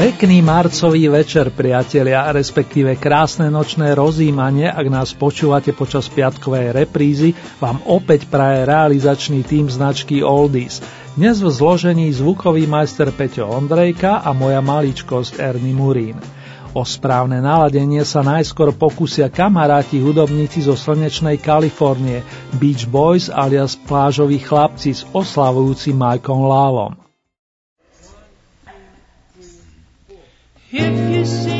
Pekný marcový večer, priatelia, respektíve krásne nočné rozímanie, ak nás počúvate počas piatkovej reprízy, vám opäť praje realizačný tým značky Oldies. Dnes v zložení zvukový majster Peťo Ondrejka a moja maličkosť Ernie Murín. O správne naladenie sa najskôr pokúsia kamaráti hudobníci zo slnečnej Kalifornie, Beach Boys alias plážoví chlapci s oslavujúcim Mikeom Lávom. If you see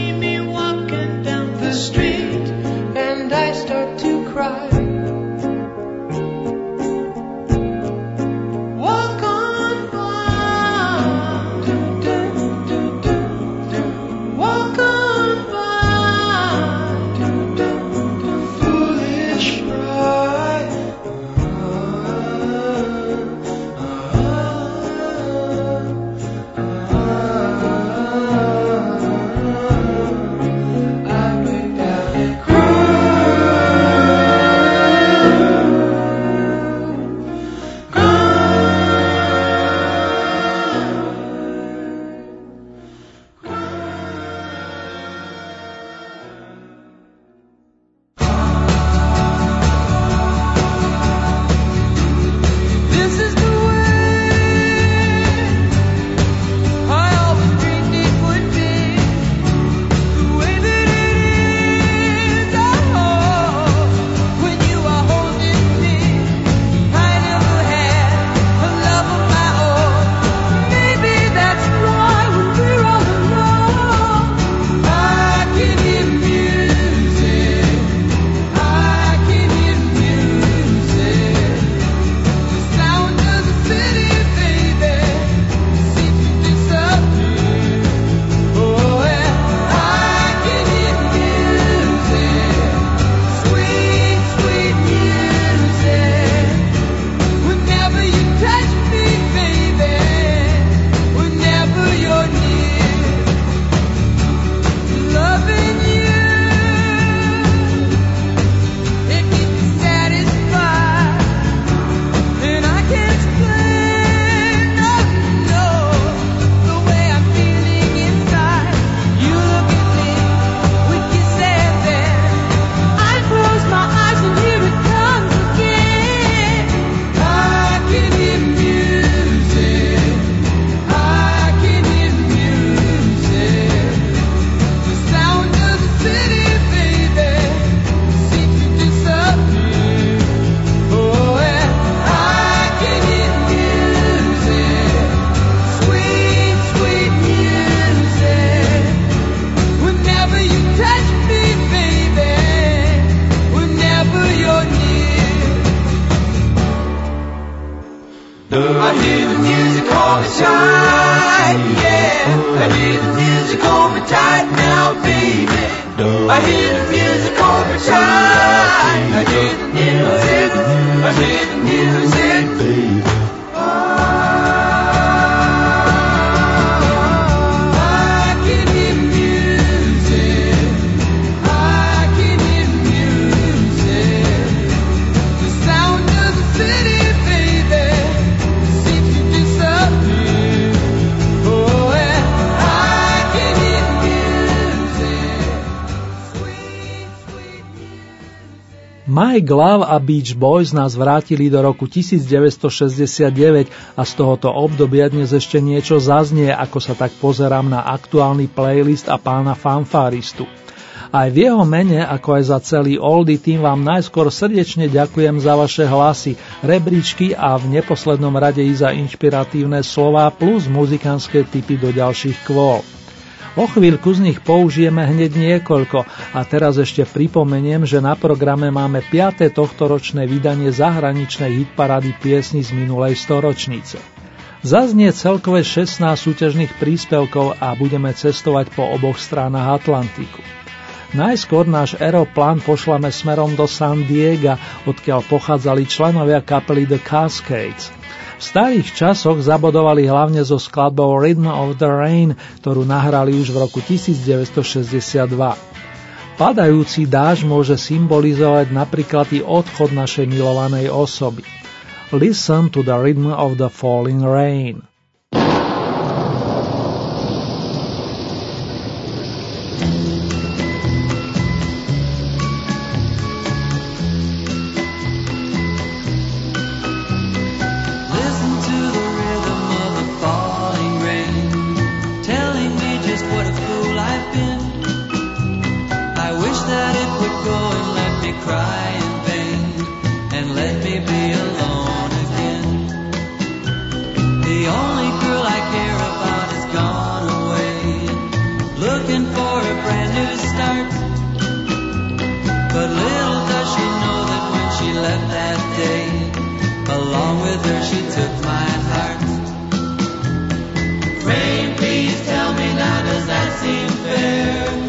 Mike Love a Beach Boys nás vrátili do roku 1969 a z tohoto obdobia dnes ešte niečo zaznie, ako sa tak pozerám na aktuálny playlist a pána fanfáristu. Aj v jeho mene, ako aj za celý Oldy tým vám najskôr srdečne ďakujem za vaše hlasy, rebríčky a v neposlednom rade i za inšpiratívne slova plus muzikánske typy do ďalších kvôl. O chvíľku z nich použijeme hneď niekoľko a teraz ešte pripomeniem, že na programe máme 5. tohtoročné vydanie zahraničnej hitparady piesni z minulej storočnice. Zaznie celkové 16 súťažných príspevkov a budeme cestovať po oboch stranách Atlantiku. Najskôr náš aeroplán pošlame smerom do San Diego, odkiaľ pochádzali členovia kapely The Cascades – V starých časoch zabodovali hlavne so skladbou Rhythm of the Rain, ktorú nahrali už v roku 1962. Padajúci dáž môže symbolizovať napríklad i odchod našej milovanej osoby. Listen to the rhythm of the falling rain. cry in vain and let me be alone again. The only girl I care about has gone away, looking for a brand new start. But little does she know that when she left that day, along with her she took my heart. Rain, please tell me now, does that seem fair?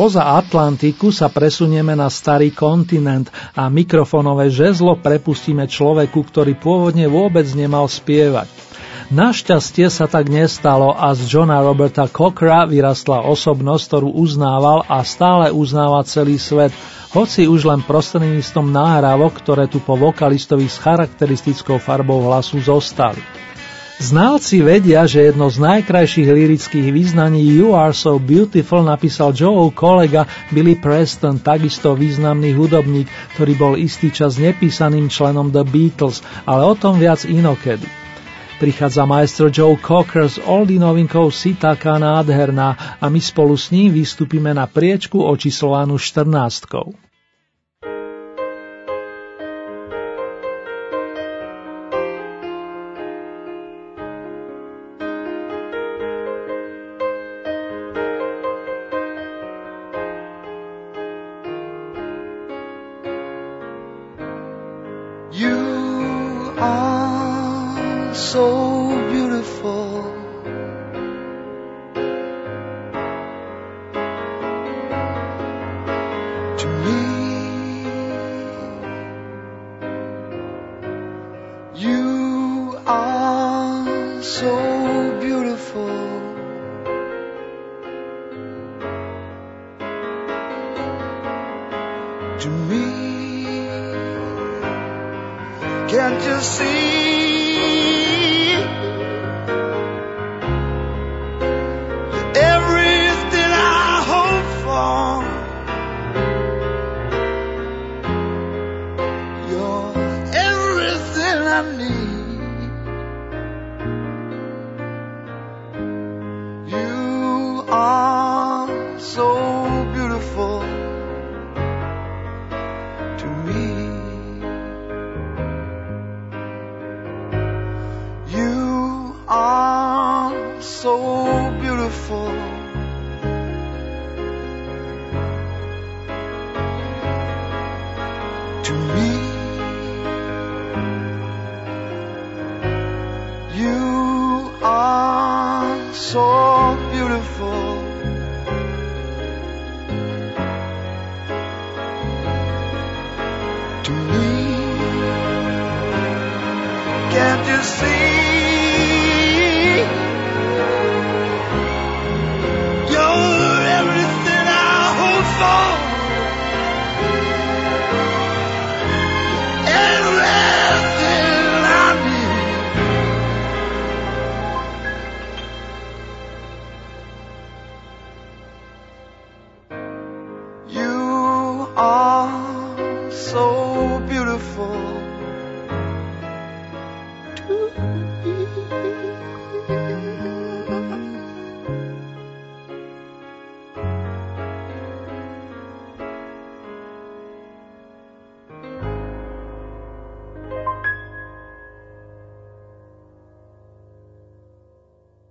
Spoza Atlantiku sa presunieme na starý kontinent a mikrofonové žezlo prepustíme človeku, ktorý pôvodne vôbec nemal spievať. Našťastie sa tak nestalo a z Johna Roberta Cockra vyrastla osobnosť, ktorú uznával a stále uznáva celý svet, hoci už len prostredníctvom náhrávok, ktoré tu po vokalistovi s charakteristickou farbou hlasu zostali. Znalci vedia, že jedno z najkrajších lirických význaní You Are So Beautiful napísal Joe kolega Billy Preston, takisto významný hudobník, ktorý bol istý čas nepísaným členom The Beatles, ale o tom viac inokedy. Prichádza maestro Joe Cocker s oldie novinkou Si taká nádherná a my spolu s ním vystúpime na priečku očíslovanú 14.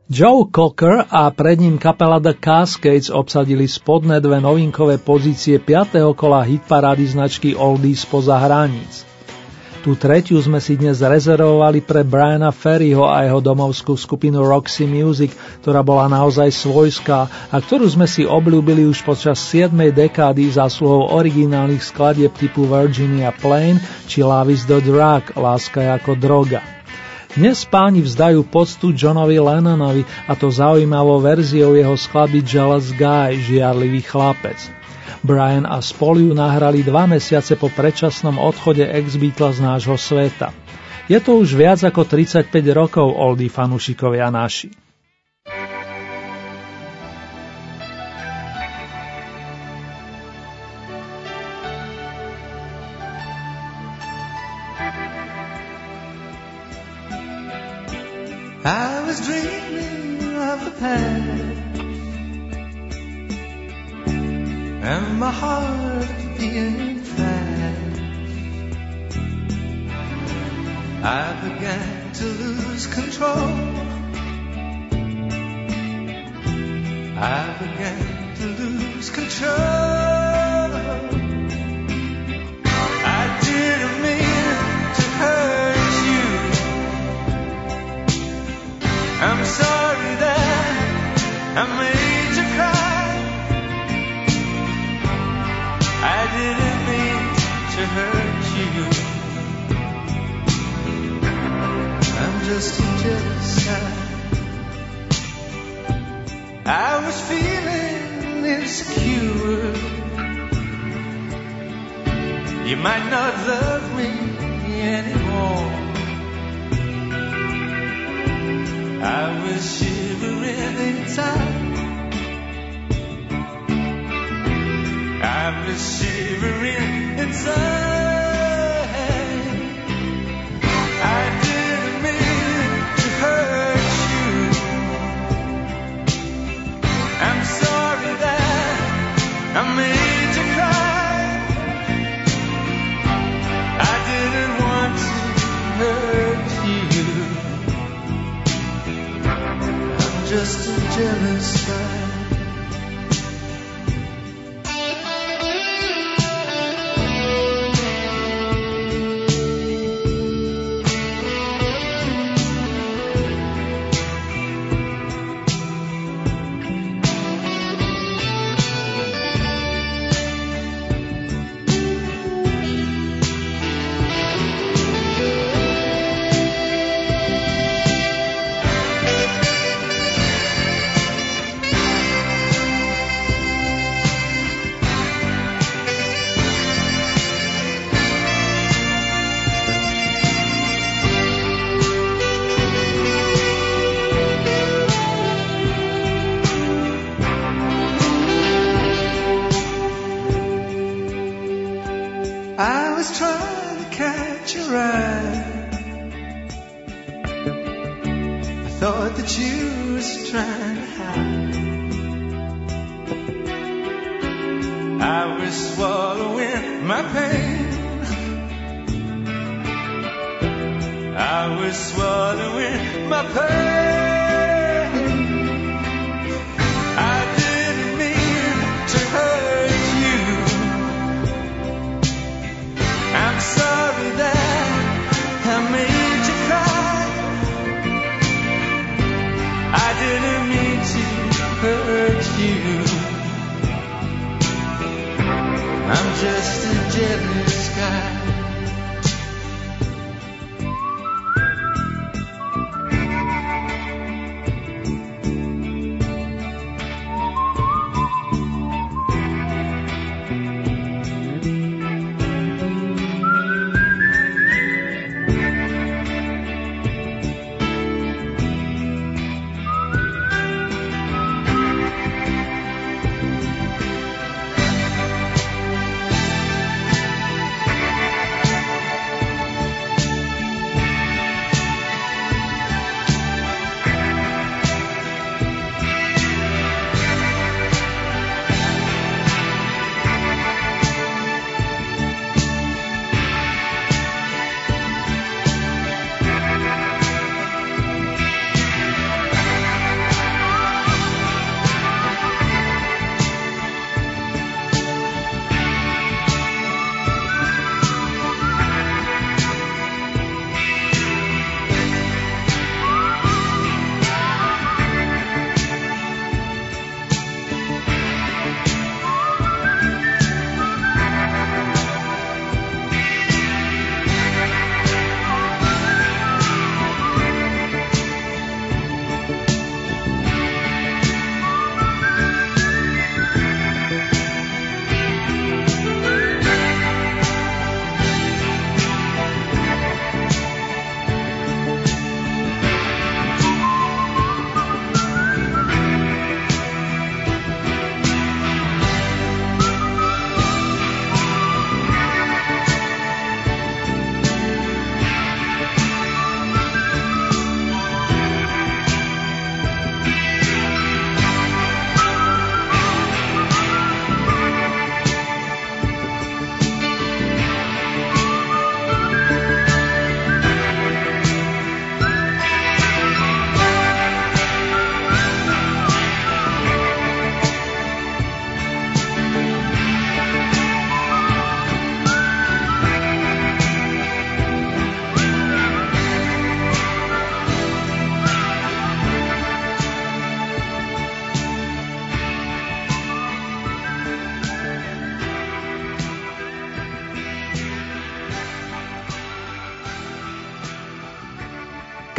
Joe Cocker a pred ním kapela The Cascades obsadili spodné dve novinkové pozície 5. kola hitparády značky Oldies spoza hraníc. Tú tretiu sme si dnes rezervovali pre Briana Ferryho a jeho domovskú skupinu Roxy Music, ktorá bola naozaj svojská a ktorú sme si obľúbili už počas 7. dekády zásluhou originálnych skladieb typu Virginia Plain či Love is the Drug, Láska je ako droga. Dnes páni vzdajú poctu Johnovi Lennonovi a to zaujímavou verziou jeho skladby Jealous Guy, žiarlivý chlapec. Brian a spolu nahrali dva mesiace po predčasnom odchode ex-Beatla z nášho sveta. Je to už viac ako 35 rokov, oldy fanúšikovia naši.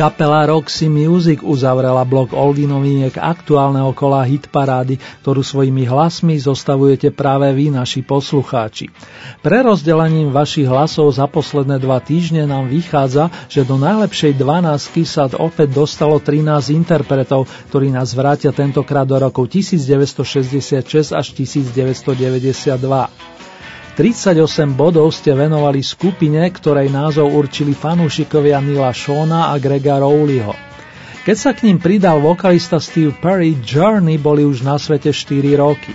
Kapela Roxy Music uzavrela blok Oldy noviniek aktuálneho kola hitparády, ktorú svojimi hlasmi zostavujete práve vy, naši poslucháči. Prerozdelením vašich hlasov za posledné dva týždne nám vychádza, že do najlepšej 12 sa opäť dostalo 13 interpretov, ktorí nás vrátia tentokrát do rokov 1966 až 1992. 38 bodov ste venovali skupine, ktorej názov určili fanúšikovia Nila Shona a Grega Rowleyho. Keď sa k ním pridal vokalista Steve Perry, Journey boli už na svete 4 roky.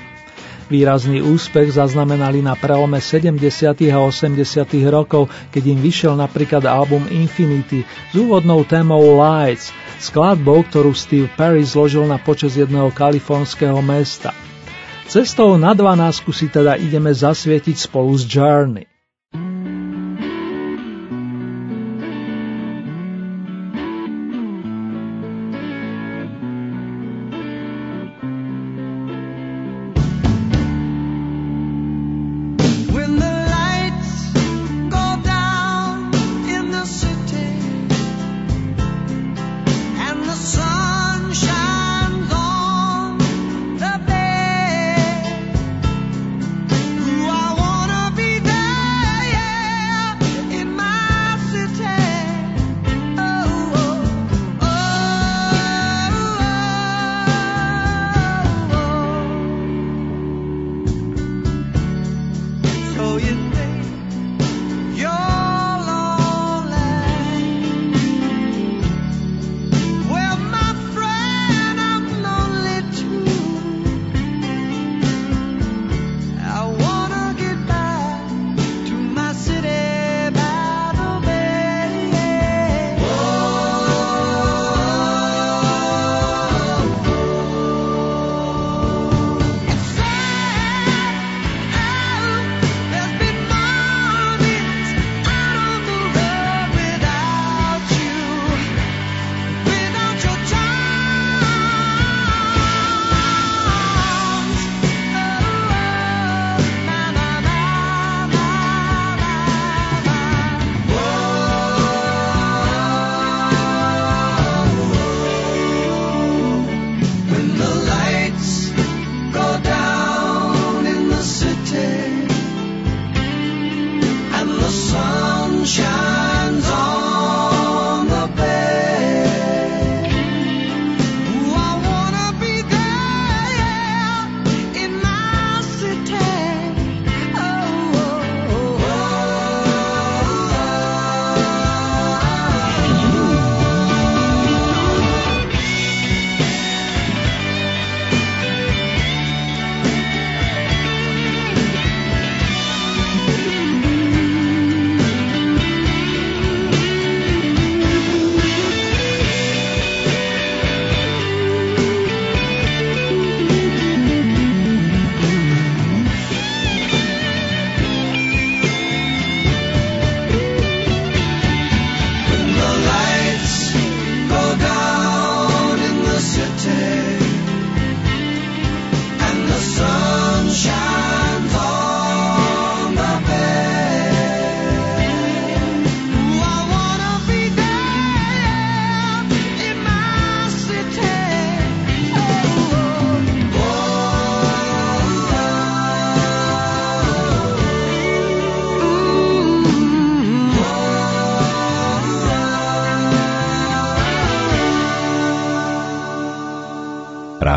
Výrazný úspech zaznamenali na prelome 70. a 80. rokov, keď im vyšiel napríklad album Infinity s úvodnou témou Lights, skladbou, ktorú Steve Perry zložil na počas jedného kalifornského mesta – Cestou na 12 si teda ideme zasvietiť spolu s Journey.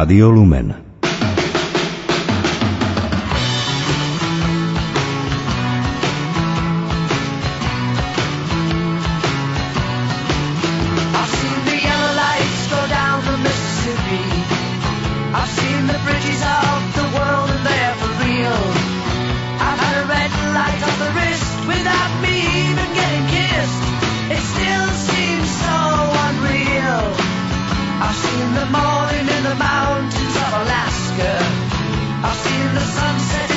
Rádio Lumen. the sunset.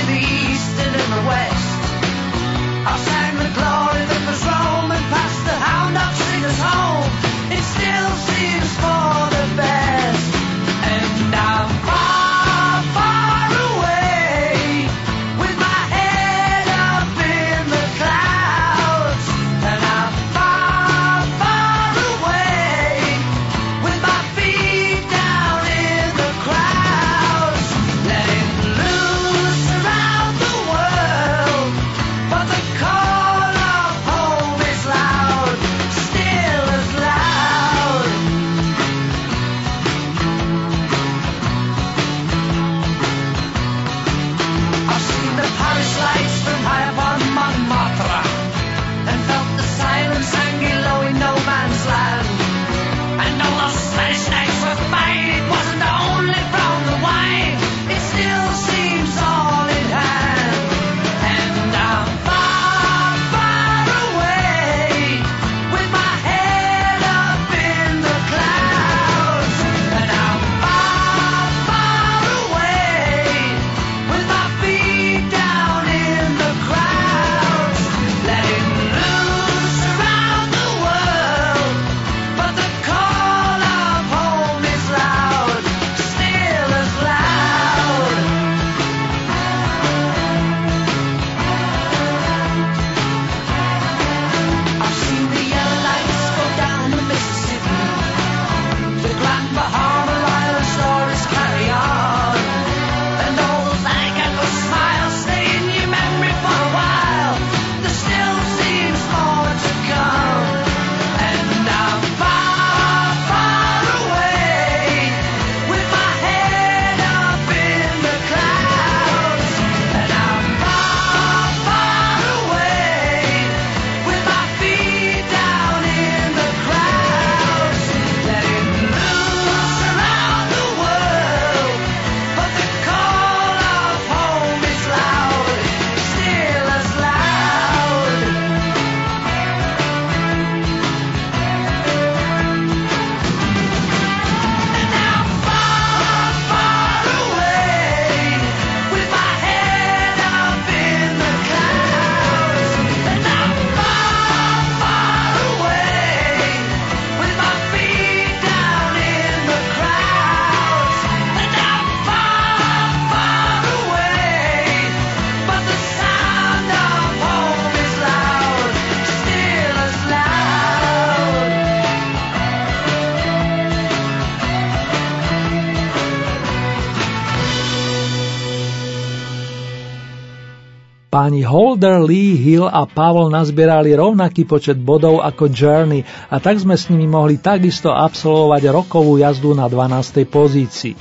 Páni Holder, Lee, Hill a Pavel nazbierali rovnaký počet bodov ako Journey a tak sme s nimi mohli takisto absolvovať rokovú jazdu na 12. pozícii.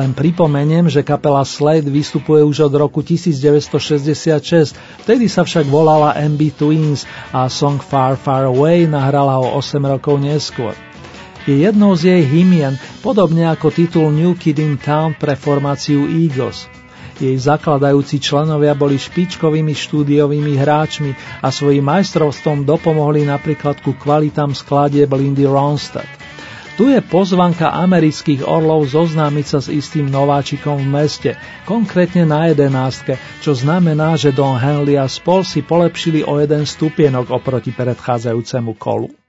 Len pripomeniem, že kapela Slade vystupuje už od roku 1966, vtedy sa však volala MB Twins a song Far Far Away nahrala o 8 rokov neskôr. Je jednou z jej hymien, podobne ako titul New Kid in Town pre formáciu Eagles. Jej zakladajúci členovia boli špičkovými štúdiovými hráčmi a svojim majstrovstvom dopomohli napríklad ku kvalitám skladieb Lindy Ronstadt. Tu je pozvanka amerických orlov zoznámiť sa s istým nováčikom v meste, konkrétne na jedenástke, čo znamená, že Don Henley a spol si polepšili o jeden stupienok oproti predchádzajúcemu kolu.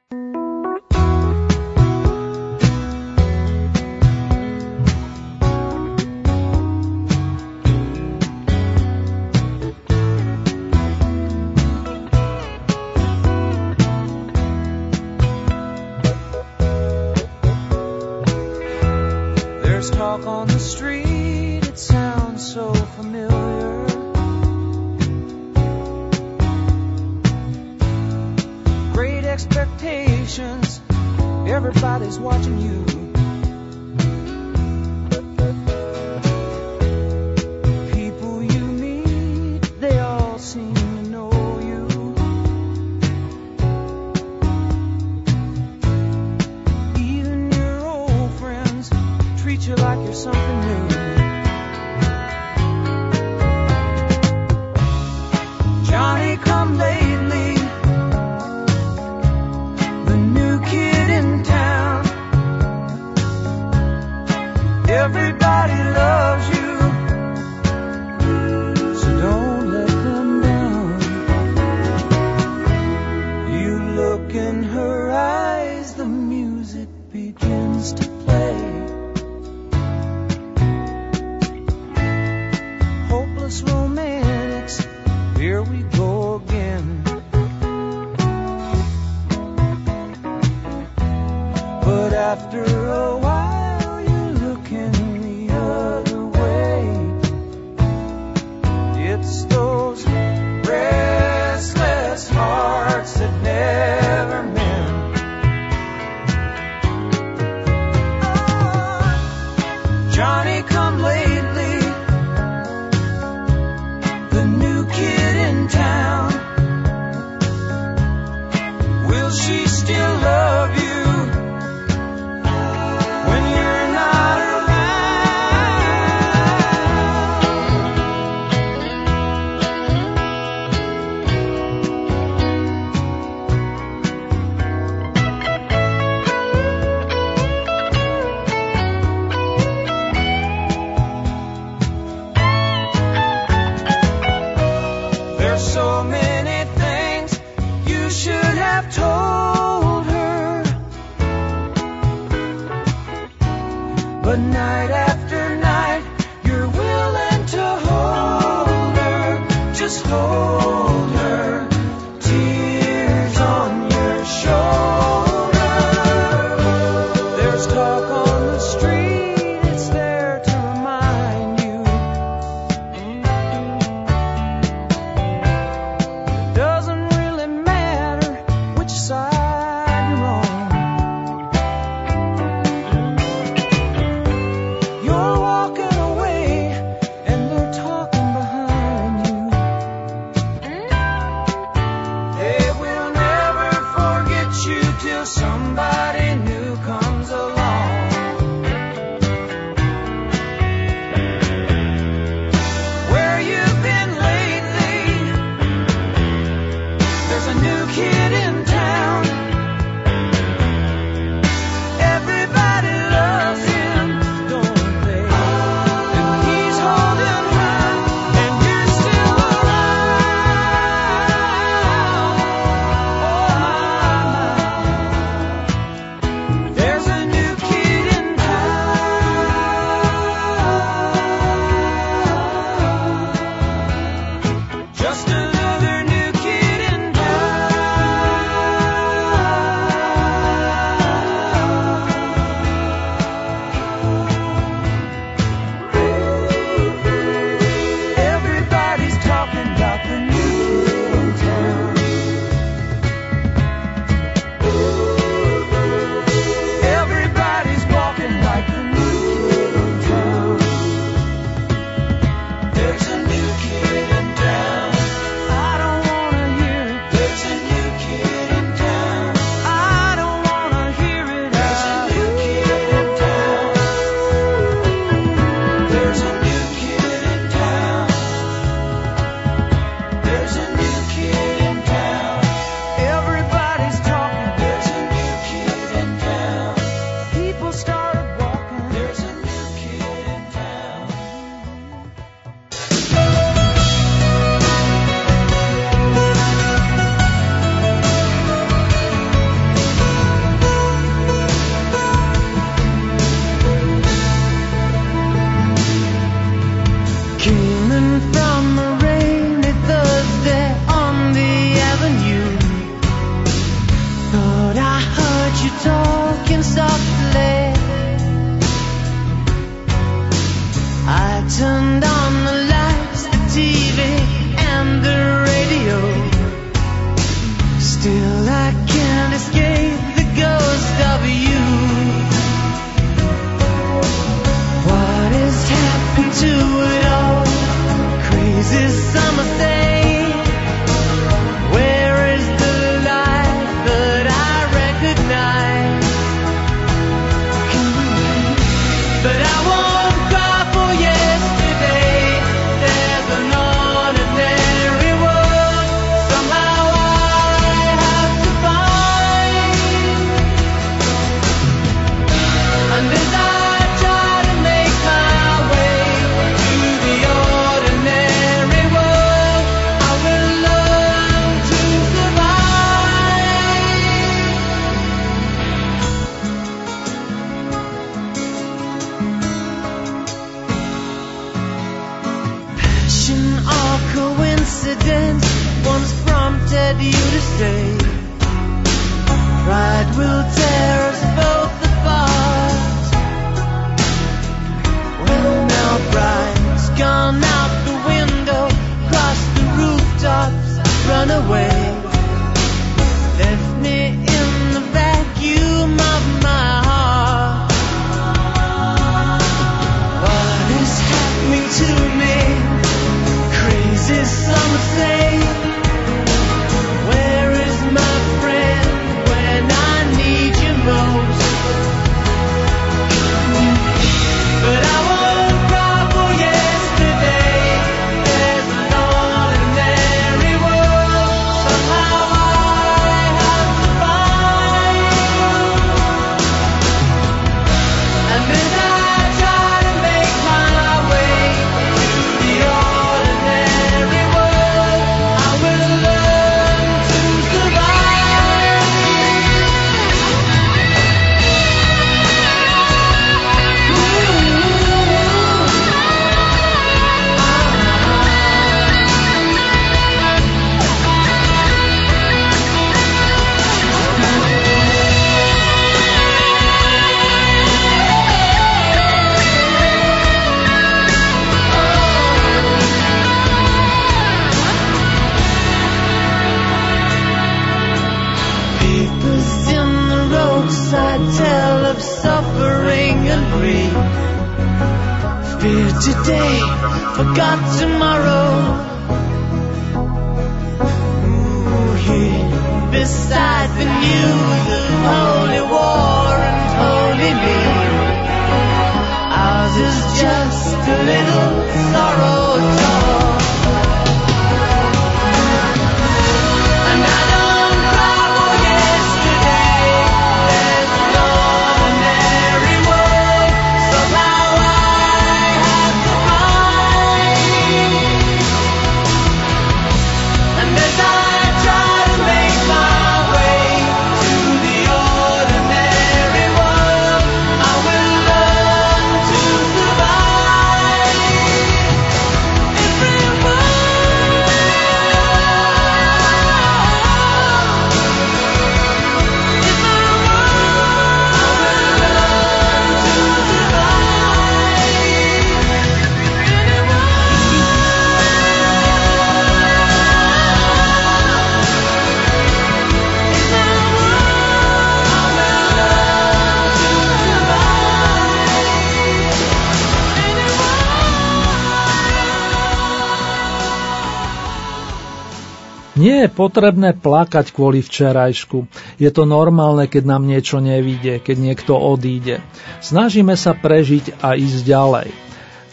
Je potrebné plakať kvôli včerajšku. Je to normálne, keď nám niečo nevíde, keď niekto odíde. Snažíme sa prežiť a ísť ďalej.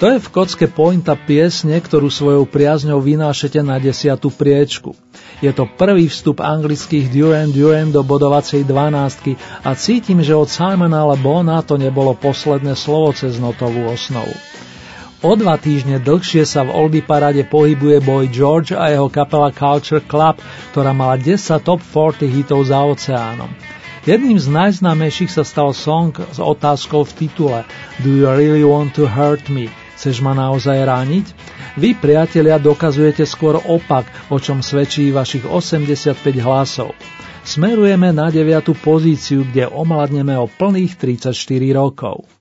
To je v kocke pointa piesne, ktorú svojou priazňou vynášete na desiatu priečku. Je to prvý vstup anglických Duran Duran do bodovacej dvanástky a cítim, že od Simona Bona to nebolo posledné slovo cez notovú osnovu. O dva týždne dlhšie sa v Olby parade pohybuje Boy George a jeho kapela Culture Club, ktorá mala 10 top 40 hitov za oceánom. Jedným z najznámejších sa stal song s otázkou v titule Do you really want to hurt me? Chceš ma naozaj rániť? Vy, priatelia, dokazujete skôr opak, o čom svedčí vašich 85 hlasov. Smerujeme na 9. pozíciu, kde omladneme o plných 34 rokov.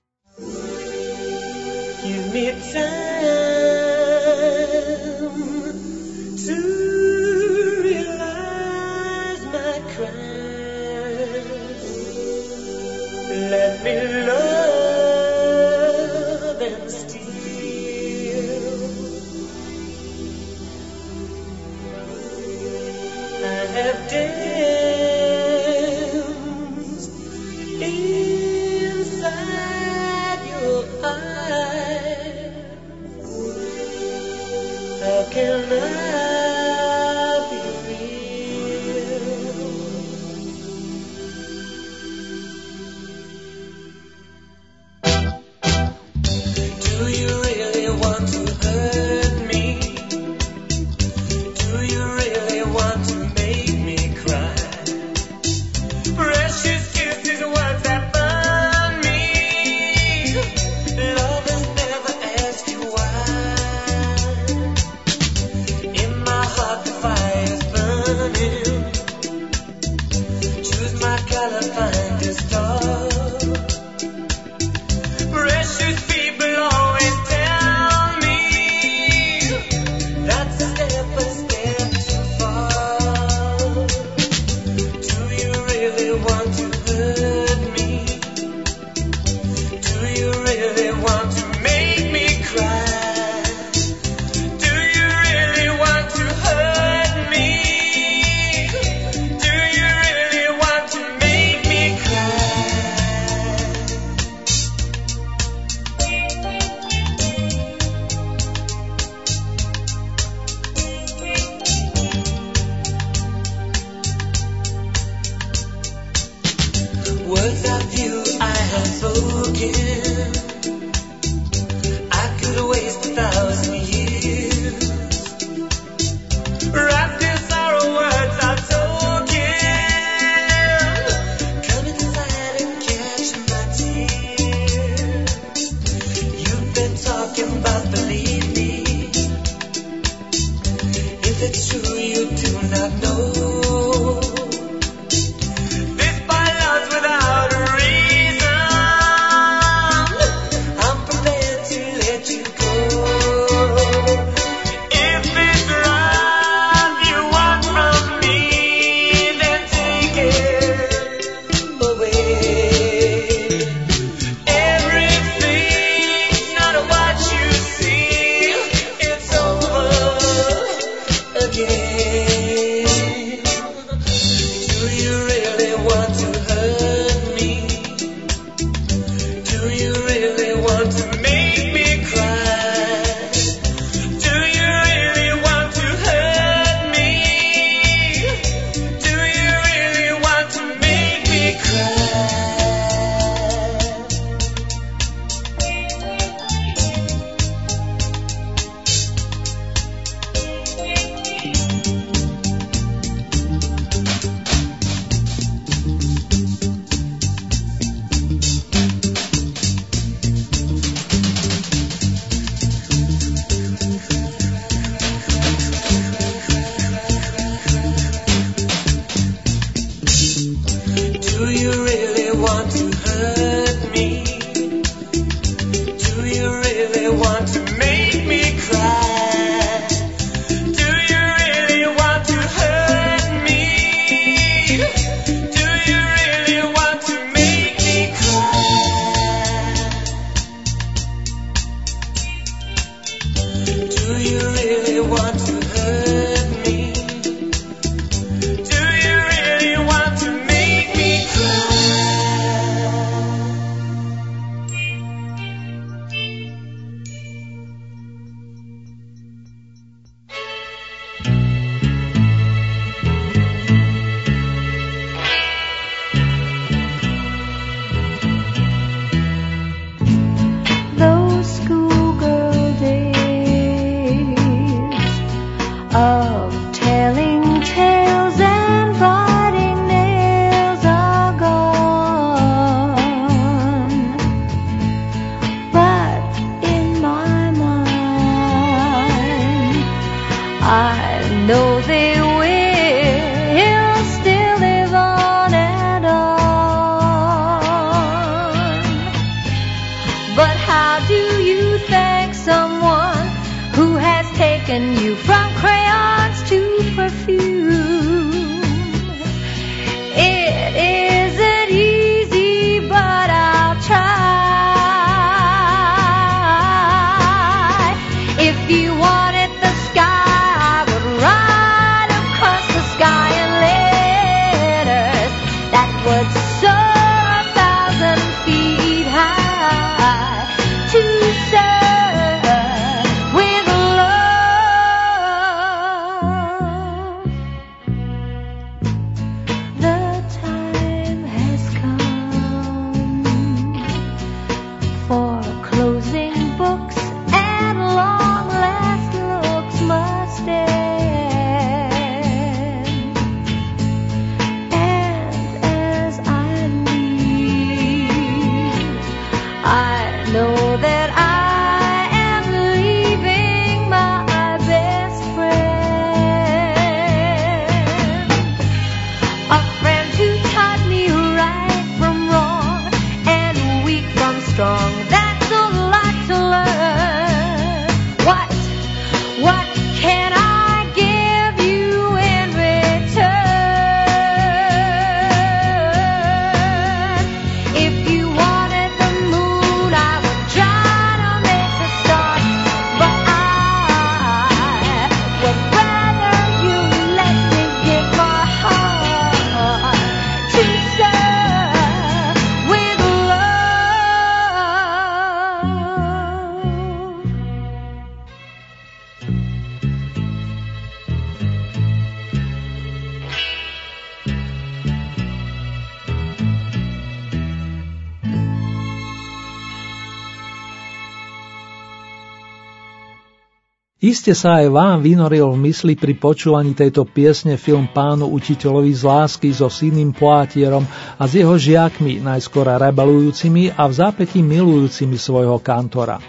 Iste sa aj vám vynoril v mysli pri počúvaní tejto piesne film Pánu učiteľovi z lásky so syným Poátierom a s jeho žiakmi, najskôr rebelujúcimi a v zápätí milujúcimi svojho kantora.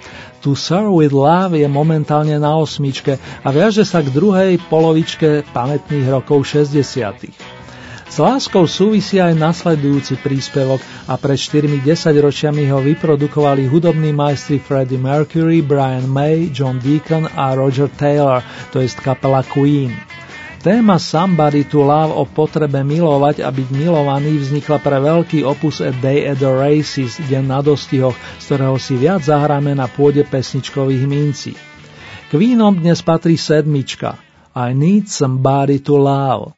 To Sir with Love je momentálne na osmičke a viaže sa k druhej polovičke pamätných rokov 60. S láskou súvisí aj nasledujúci príspevok a pred 4 ročiami ho vyprodukovali hudobní majstri Freddie Mercury, Brian May, John Deacon a Roger Taylor, to jest kapela Queen. Téma Somebody to Love o potrebe milovať a byť milovaný vznikla pre veľký opus A Day at the Races, deň na dostihoch, z ktorého si viac zahráme na pôde pesničkových mincí. Queenom dnes patrí sedmička I Need Somebody to Love.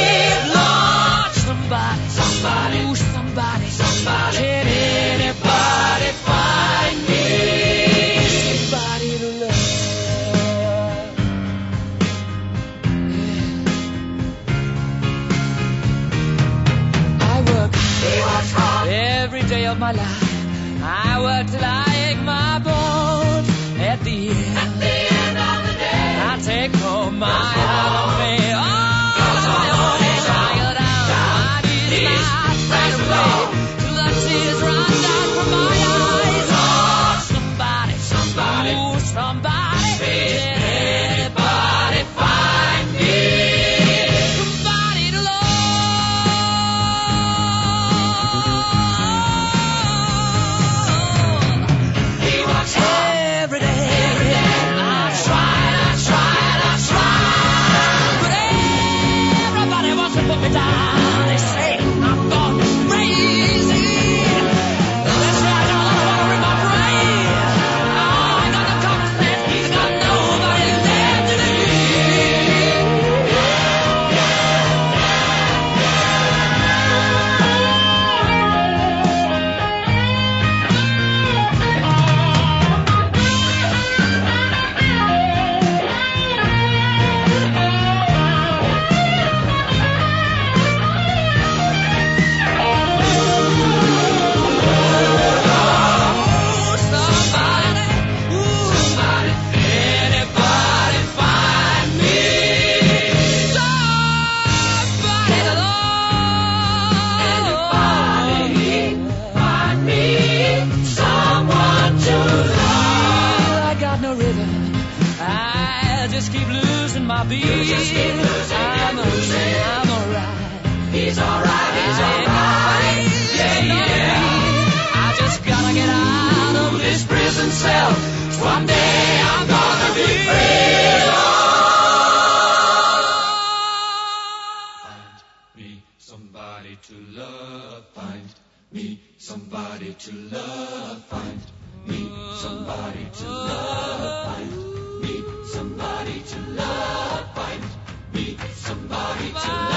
somebody, somebody to love.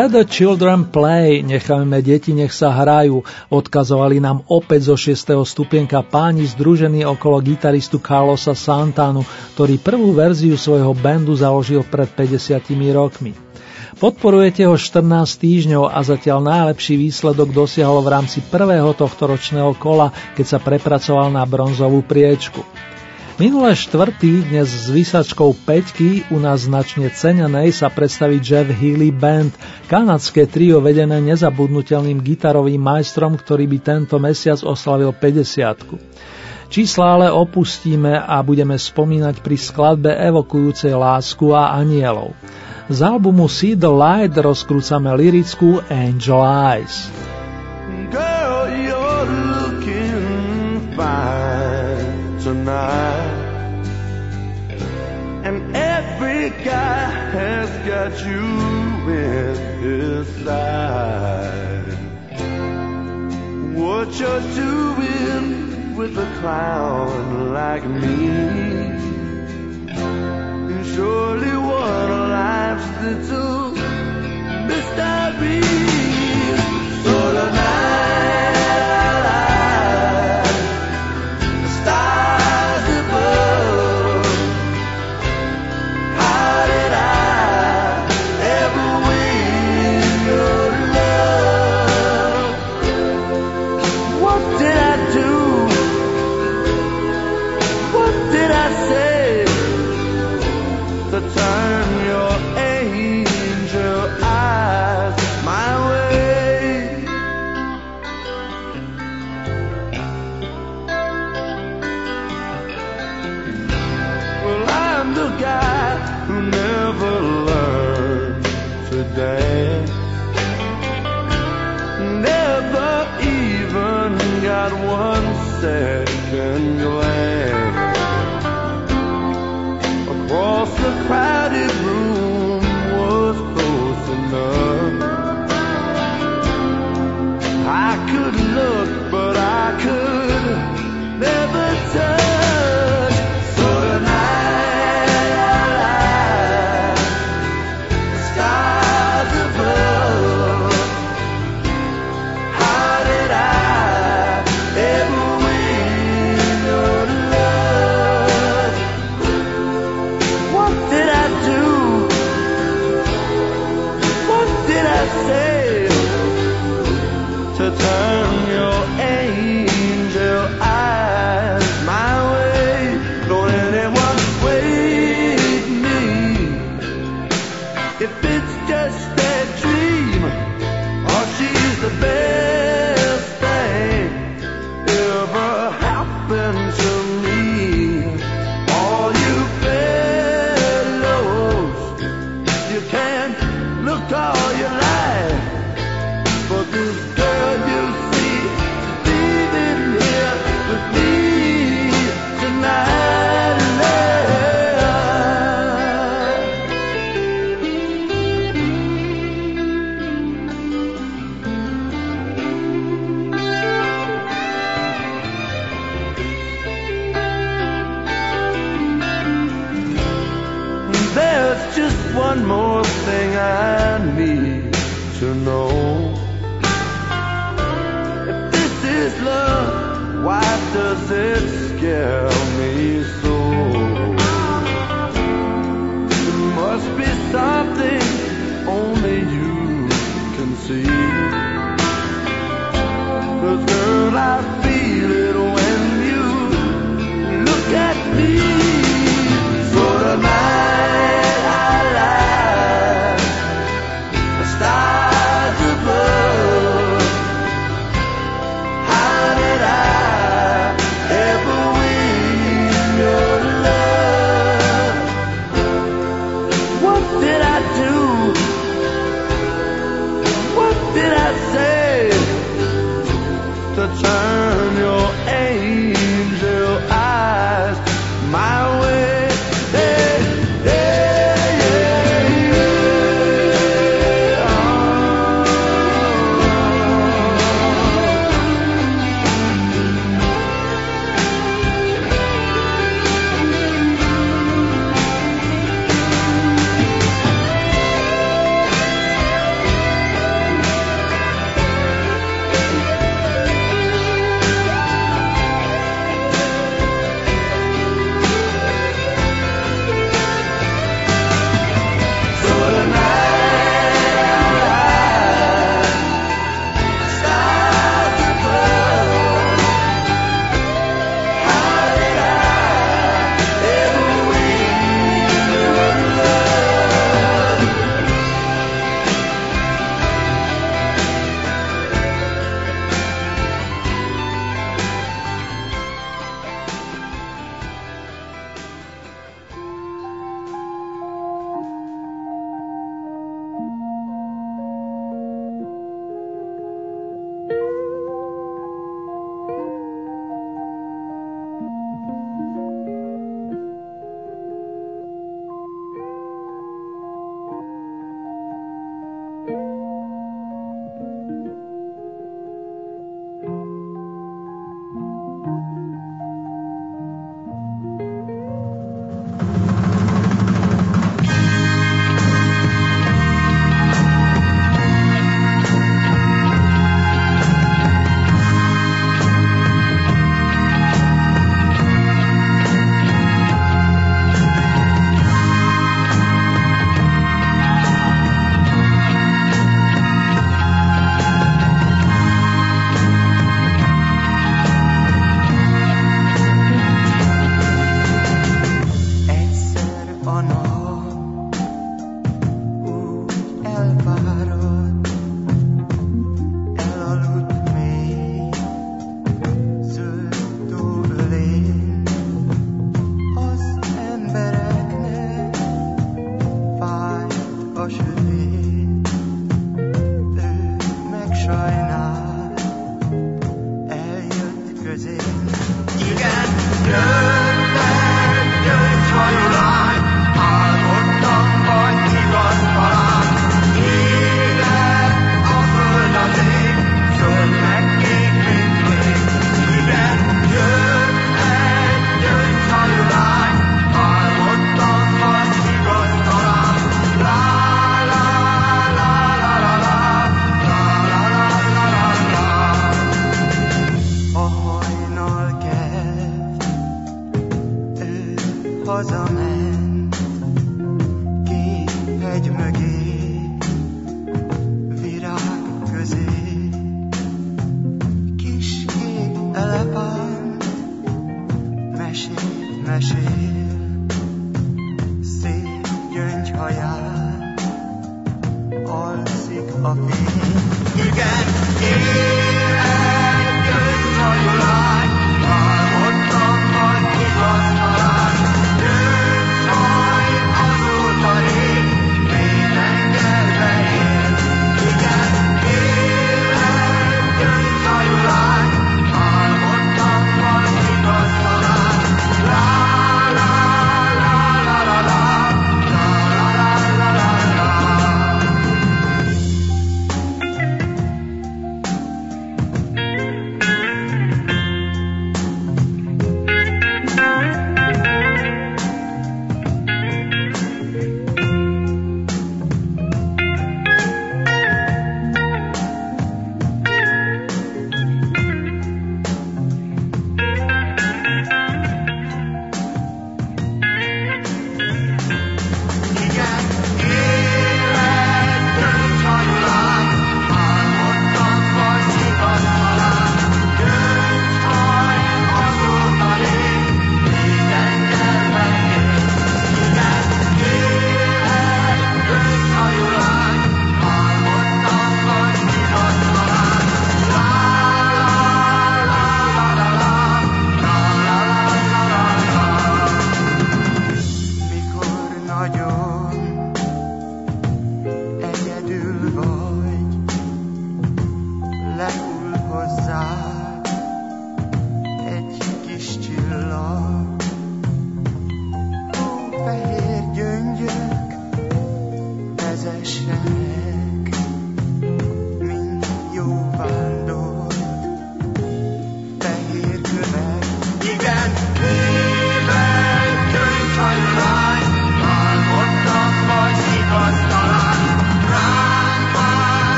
Let the children play, nechajme deti, nech sa hrajú, odkazovali nám opäť zo 6. stupienka páni združení okolo gitaristu Carlosa Santanu, ktorý prvú verziu svojho bandu založil pred 50 rokmi. Podporujete ho 14 týždňov a zatiaľ najlepší výsledok dosiahol v rámci prvého tohto ročného kola, keď sa prepracoval na bronzovú priečku. Minulé štvrtý dnes s vysačkou peťky u nás značne cenenej sa predstaví Jeff Healy Band, kanadské trio vedené nezabudnutelným gitarovým majstrom, ktorý by tento mesiac oslavil 50 Čísla ale opustíme a budeme spomínať pri skladbe evokujúcej lásku a anielov. Z albumu See the Light rozkrúcame lirickú Angel Eyes. Girl, you're looking fine tonight had you in his life. What you're doing with a clown like me? You surely want a life's little mystery. So tonight. Not one second glance across the crowded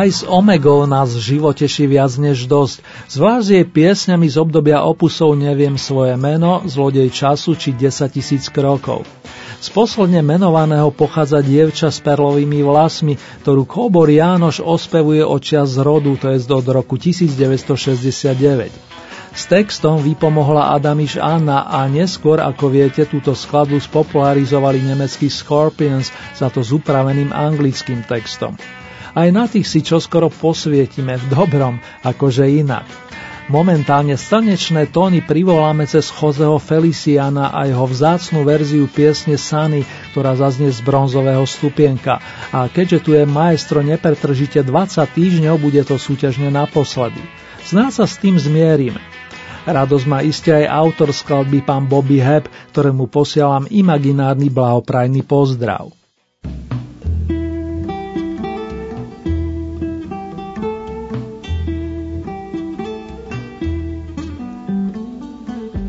Aj s Omegou nás v živote viac než dosť. Zvlášť je piesňami z obdobia opusov Neviem svoje meno, Zlodej času či 10 tisíc krokov. Z posledne menovaného pochádza dievča s perlovými vlasmi, ktorú Kobor Jánoš ospevuje od čias z rodu, to je od roku 1969. S textom vypomohla Adamiš Anna a neskôr, ako viete, túto skladbu spopularizovali nemeckí Scorpions, za to s upraveným anglickým textom. Aj na tých si čoskoro posvietime v dobrom, akože inak. Momentálne slnečné tóny privoláme cez Joseho Feliciana a jeho vzácnu verziu piesne Sunny, ktorá zaznie z bronzového stupienka. A keďže tu je maestro nepretržite 20 týždňov, bude to súťažne naposledy. Zná sa s tým zmierime. Radosť má iste aj autor skladby pán Bobby Hebb, ktorému posielam imaginárny blahoprajný pozdrav.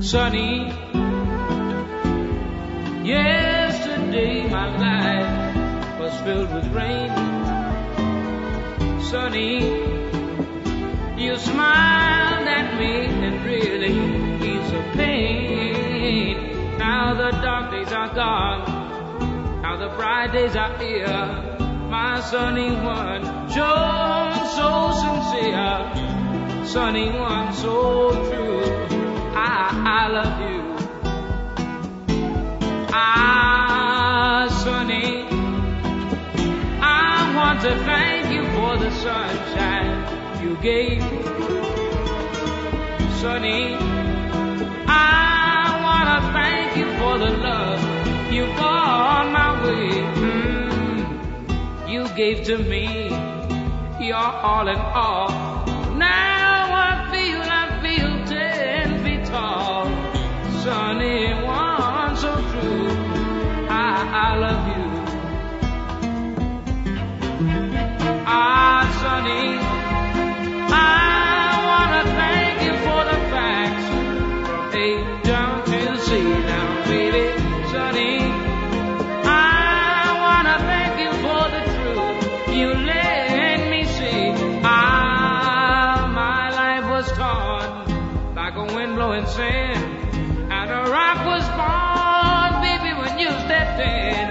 Sunny. Yesterday my life was filled with rain. Sunny, you smiled at me and really eased the pain. Now the dark days are gone now the bright days are here. My sunny one, shown so sincere, sunny one, so true. I, I love you. Ah, sunny, I want to thank you for the sunshine you gave me. Sunny, I want to thank you for the love you brought my way. Mm, you gave to me your all in all. Now Sunny, I wanna thank you for the facts A down to Z. Now, baby, Sunny, I wanna thank you for the truth you let me see. Ah, my life was torn like a wind blowing sand, and a rock was born, baby, when you stepped in.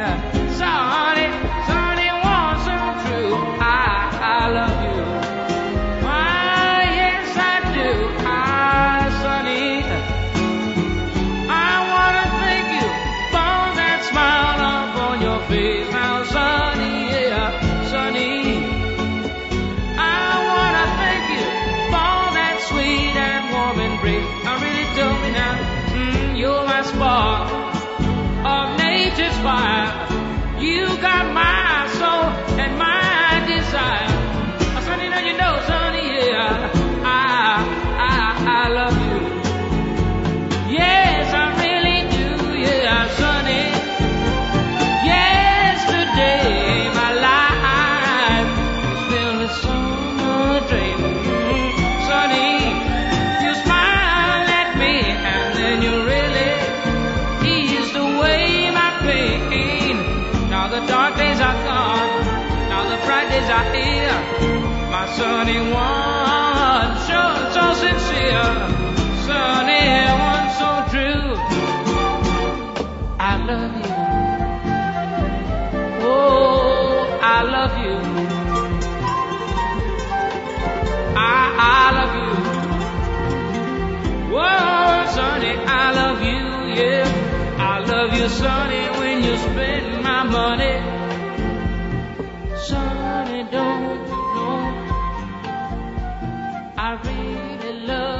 Love you, sonny, when you spend my money. Sonny, don't you know? I really love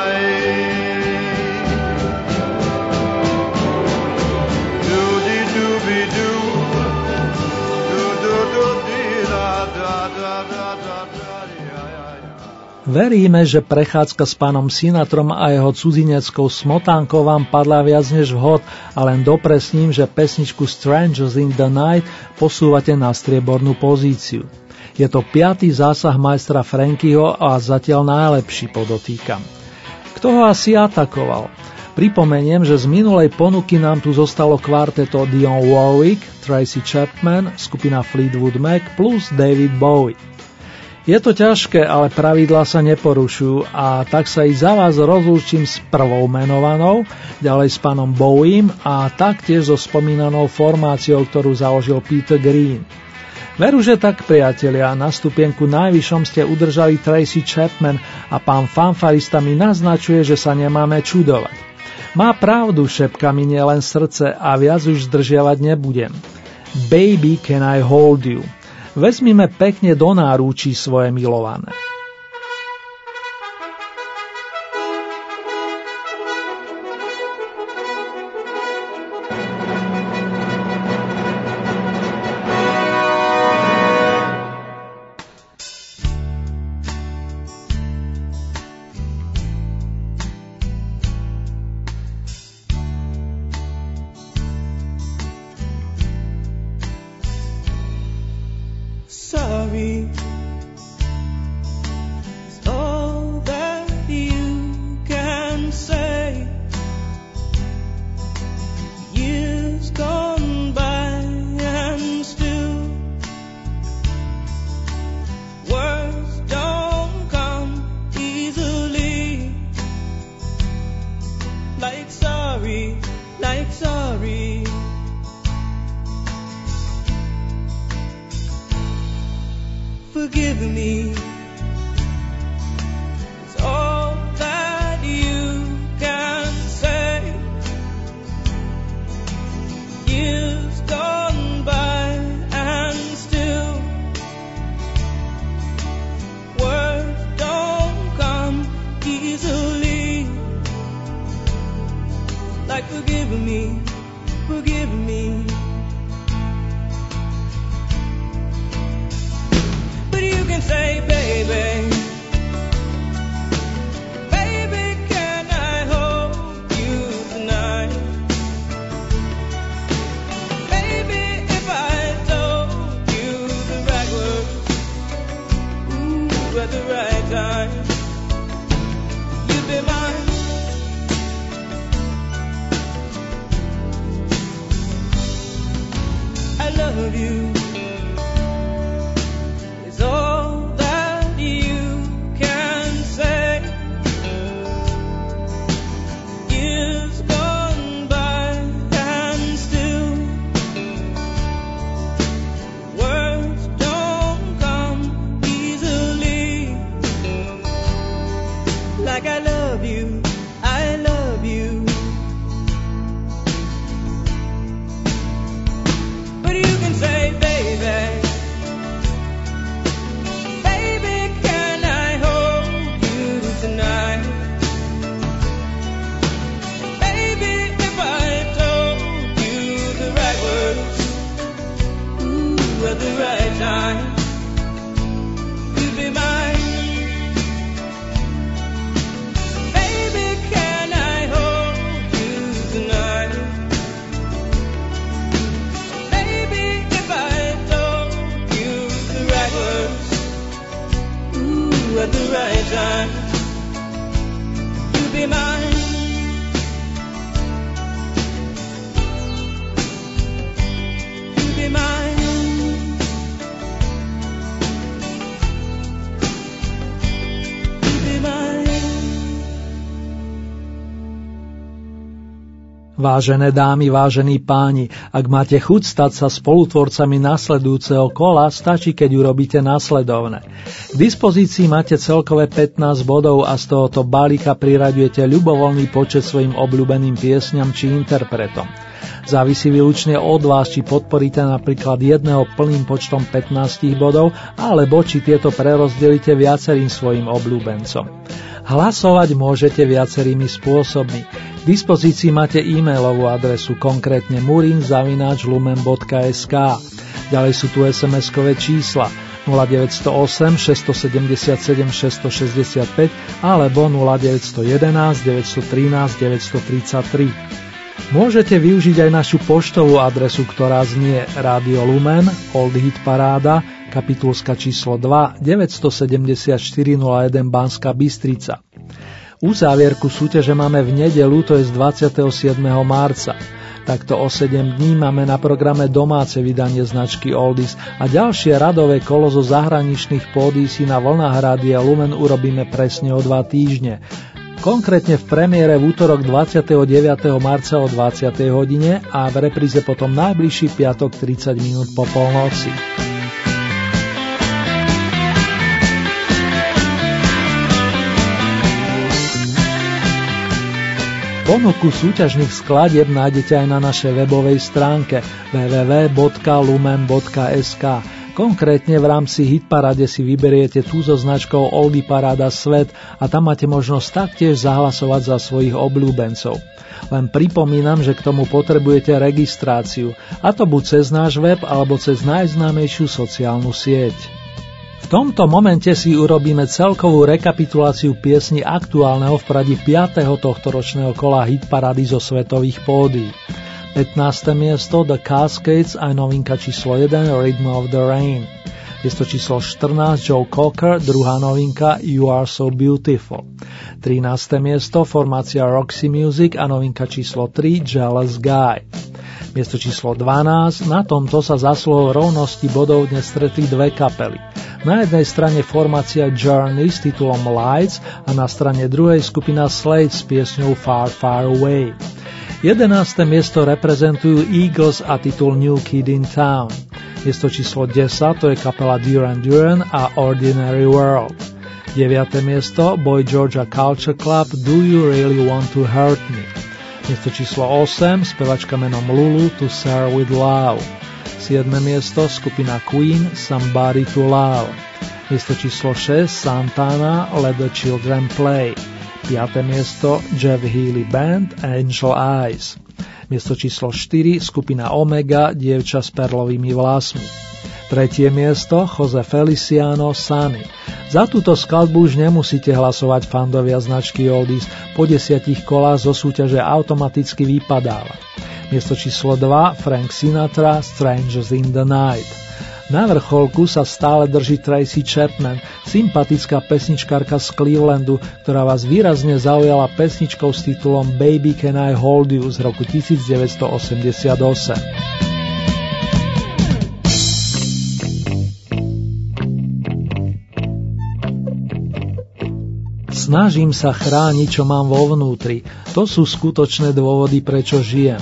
Veríme, že prechádzka s pánom Sinatrom a jeho cudzineckou smotánkou vám padla viac než vhod a len dopresním, že pesničku Strangers in the Night posúvate na striebornú pozíciu. Je to piatý zásah majstra Frankyho a zatiaľ najlepší podotýkam. Kto ho asi atakoval? Pripomeniem, že z minulej ponuky nám tu zostalo kvarteto Dion Warwick, Tracy Chapman, skupina Fleetwood Mac plus David Bowie. Je to ťažké, ale pravidlá sa neporušujú a tak sa i za vás rozlúčim s prvou menovanou, ďalej s pánom Bowiem a taktiež so spomínanou formáciou, ktorú založil Peter Green. Veru, že tak, priatelia, na stupienku najvyššom ste udržali Tracy Chapman a pán fanfarista mi naznačuje, že sa nemáme čudovať. Má pravdu, šepka mi nielen srdce a viac už zdržiavať nebudem. Baby, can I hold you? Vezmime pekne do náručí svoje milované. me. Vážené dámy, vážení páni, ak máte chuť stať sa spolutvorcami nasledujúceho kola, stačí, keď urobíte následovné. K dispozícii máte celkové 15 bodov a z tohoto balíka priraďujete ľubovoľný počet svojim obľúbeným piesňam či interpretom. Závisí výlučne od vás, či podporíte napríklad jedného plným počtom 15 bodov, alebo či tieto prerozdelíte viacerým svojim obľúbencom. Hlasovať môžete viacerými spôsobmi. K dispozícii máte e-mailovú adresu, konkrétne murinzavináčlumen.sk. Ďalej sú tu SMS-kové čísla 0908 677 665 alebo 0911 913 933. Môžete využiť aj našu poštovú adresu, ktorá znie Radio Lumen, Old Hit Paráda, kapitulska číslo 2, 97401 Banská Bystrica. Uzávierku súťaže máme v nedelu, to je z 27. marca. Takto o 7 dní máme na programe domáce vydanie značky Oldies a ďalšie radové kolo zo zahraničných pódísí na vlnách Rádia Lumen urobíme presne o dva týždne. Konkrétne v premiére v útorok 29. marca o 20. hodine a v repríze potom najbližší piatok 30 minút po polnoci. Ponuku súťažných skladieb nájdete aj na našej webovej stránke www.lumen.sk. Konkrétne v rámci Hitparade si vyberiete tú so značkou Oldy Parada Svet a tam máte možnosť taktiež zahlasovať za svojich obľúbencov. Len pripomínam, že k tomu potrebujete registráciu, a to buď cez náš web alebo cez najznámejšiu sociálnu sieť tomto momente si urobíme celkovú rekapituláciu piesni aktuálneho v pradi 5. tohto ročného kola hitparady zo svetových pódy. 15. miesto The Cascades a novinka číslo 1 Rhythm of the Rain. Miesto číslo 14 Joe Cocker, druhá novinka You Are So Beautiful. 13. miesto formácia Roxy Music a novinka číslo 3 Jealous Guy. Miesto číslo 12, na tomto sa zasluhou rovnosti bodov dnes stretli dve kapely. Na jednej strane formácia Journey s titulom Lights a na strane druhej skupina Slade s piesňou Far Far Away. 11. miesto reprezentujú Eagles a titul New Kid in Town. Miesto číslo 10 to je kapela Duran Duran a Ordinary World. 9. miesto Boy Georgia Culture Club Do You Really Want to Hurt Me. Miesto číslo 8 spevačka menom Lulu To Serve With Love. 7. miesto skupina Queen Somebody to Love. Miesto číslo 6 Santana Let the Children Play. 5. miesto Jeff Healy Band Angel Eyes. Miesto číslo 4 skupina Omega Dievča s perlovými vlasmi. Tretie miesto Jose Feliciano Sunny. Za túto skladbu už nemusíte hlasovať fandovia značky Oldies, po desiatich kolách zo súťaže automaticky vypadáva. Miesto číslo 2 Frank Sinatra Strangers in the Night. Na vrcholku sa stále drží Tracy Chapman, sympatická pesničkárka z Clevelandu, ktorá vás výrazne zaujala pesničkou s titulom Baby Can I Hold You z roku 1988. Snažím sa chrániť, čo mám vo vnútri. To sú skutočné dôvody, prečo žijem.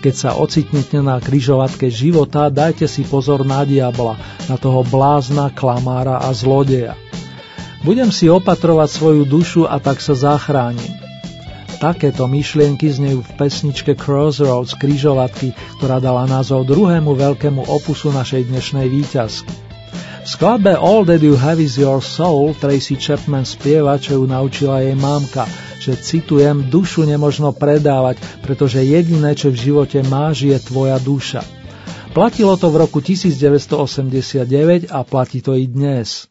Keď sa ocitnete na kryžovatke života, dajte si pozor na diabla, na toho blázna, klamára a zlodeja. Budem si opatrovať svoju dušu a tak sa zachránim. Takéto myšlienky znejú v pesničke Crossroads kryžovatky, ktorá dala názov druhému veľkému opusu našej dnešnej výťazky. V skladbe All That You Have Is Your Soul Tracy Chapman spieva, čo ju naučila jej mamka – že citujem, dušu nemožno predávať, pretože jediné, čo v živote máš, je tvoja duša. Platilo to v roku 1989 a platí to i dnes.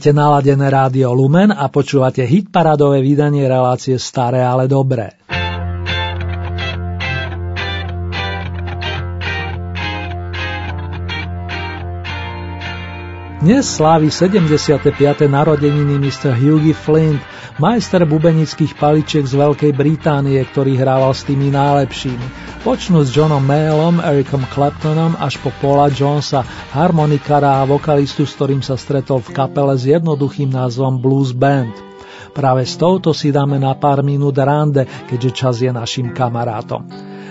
Máte naladené rádio Lumen a počúvate hitparadové vydanie relácie Staré, ale dobré. Dnes slávi 75. narodeniny Mr. Hughie Flint, majster bubenických paličiek z Veľkej Británie, ktorý hrával s tými najlepšími. Počnú s Johnom Mailom, Ericom Claptonom až po Paula Jonesa, harmonikára a vokalistu, s ktorým sa stretol v kapele s jednoduchým názvom Blues Band. Práve s touto si dáme na pár minút rande, keďže čas je našim kamarátom.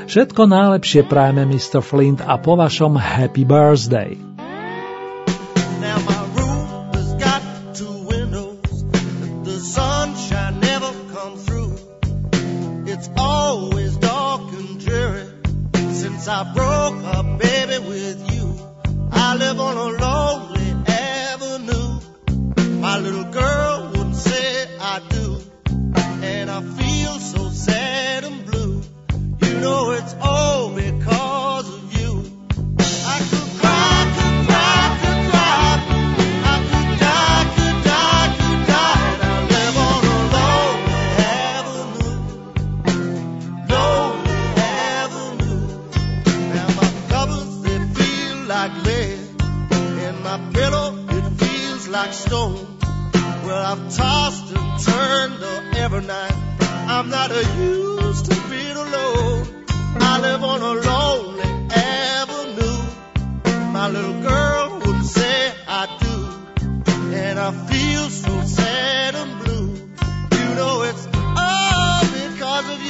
Všetko najlepšie prajeme Mr. Flint a po vašom Happy Birthday! Now my has got two windows. The sunshine never comes through. It's always dark and dreary since I broke up, baby, with you. I live on a low like stone. Well, I've tossed and turned every night. I'm not used to being alone. I live on a lonely avenue. My little girl wouldn't say I do. And I feel so sad and blue. You know it's all because of you.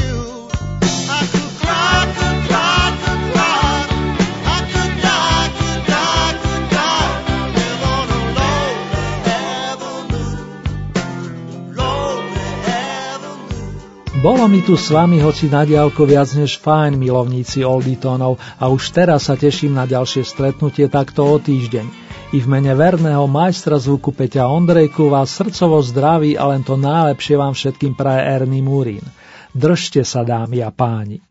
Bolo mi tu s vami hoci na diálko viac než fajn, milovníci olditónov, a už teraz sa teším na ďalšie stretnutie takto o týždeň. I v mene verného majstra zvuku Peťa Ondrejku vás srdcovo zdraví a len to najlepšie vám všetkým praje Ernie Murín. Držte sa, dámy a páni.